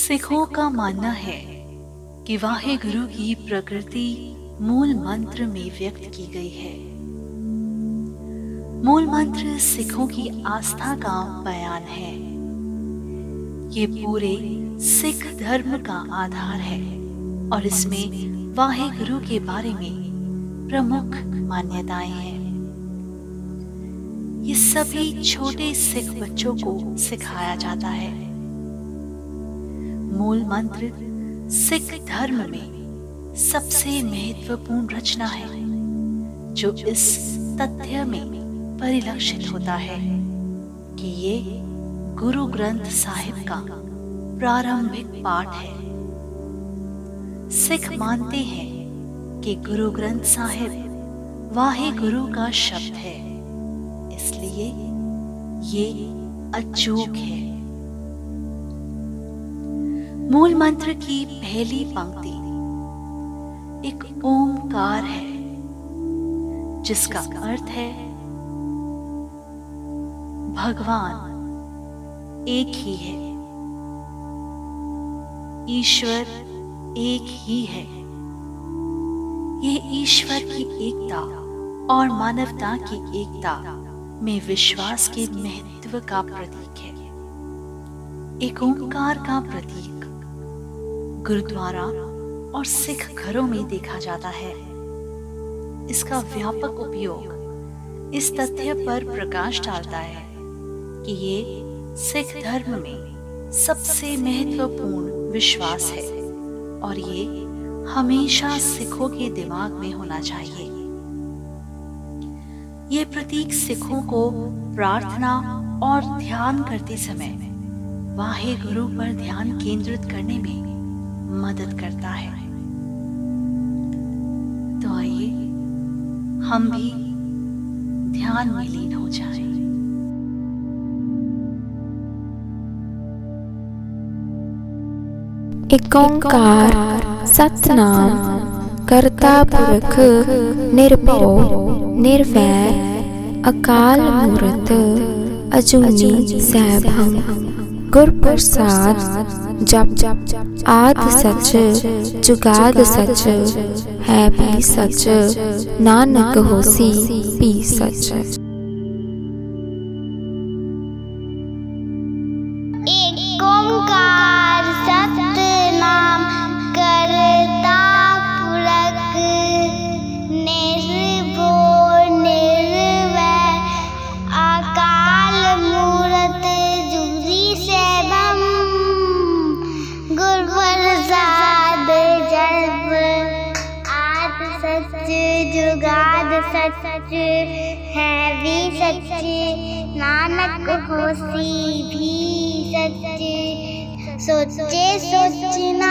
सिखों का मानना है कि वाहे गुरु की प्रकृति मूल मंत्र में व्यक्त की गई है। मूल मंत्र सिखों की आस्था का बयान है। ये पूरे सिख धर्म का आधार है और इसमें वाहे गुरु के बारे में प्रमुख मान्यताएँ हैं। ये सभी छोटे सिख बच्चों को सिखाया जाता है। मूल मंत्र सिख धर्म में सबसे महत्वपूर्ण रचना है, जो इस तथ्य में परिलक्षित होता है कि ये गुरु ग्रंथ साहिब का प्रारंभिक पाठ है। सिख मानते हैं कि गुरु ग्रंथ साहिब वाहे गुरु का शब्द है, इसलिए ये अचूक है। मूल मंत्र की पहली पंक्ति। एक ओमकार है, जिसका अर्थ है, भगवान एक ही है। ईश्वर एक ही है। यह ईश्वर की एकता और मानवता की एकता में विश्वास के महत्व का प्रतीक है। एक ओंकार का प्रतीक। गुरुद्वारा और सिख घरों में देखा जाता है। इसका व्यापक उपयोग इस तथ्य पर प्रकाश डालता है कि ये सिख धर्म में सबसे महत्वपूर्ण विश्वास है और ये हमेशा सिखों के दिमाग में होना चाहिए। ये प्रतीक सिखों को प्रार्थना और ध्यान करते समय वाहे गुरु पर ध्यान केंद्रित करने में मदद करता है तो आइए, हम भी ध्यान में लीन हो जाएँ। एक ओंकार सतनाम, करता पुरख निर्भव निर्वैर अकाल मूर्त, अजूनी, सैभम गुर प्रसाद जप जप आद सच जुगाद सच, है भी सच, नानक होसी भी सच। जुगाद सच है भी सच नानक होसी भी सच। सोचे सोच न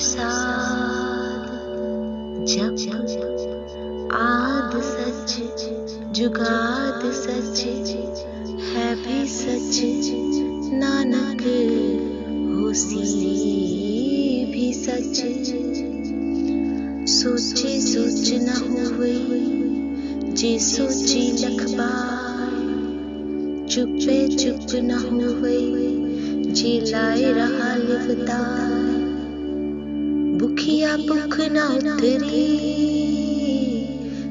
प्रसाद। जप आद सच, जुगाद सच, है भी सच, नानक होसी भी सच। सोचे, सोच न होवे जे सोची लखबार। चुपे, चुप न होवे जे लाए रहा लिवतार भुखिया भुख ना उतरी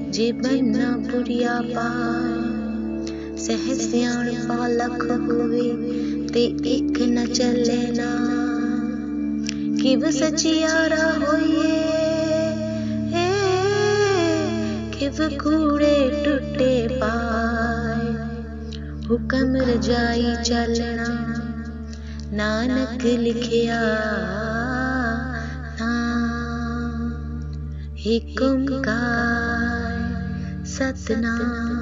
जीवन बना बुरिया पार सह पालक होवे ते एक न चले ना। किव सचियारा होइए? किव कूड़े टूटे पाए? हुकम रजाई चलना। नानक लिखिया एक ओंकार सतना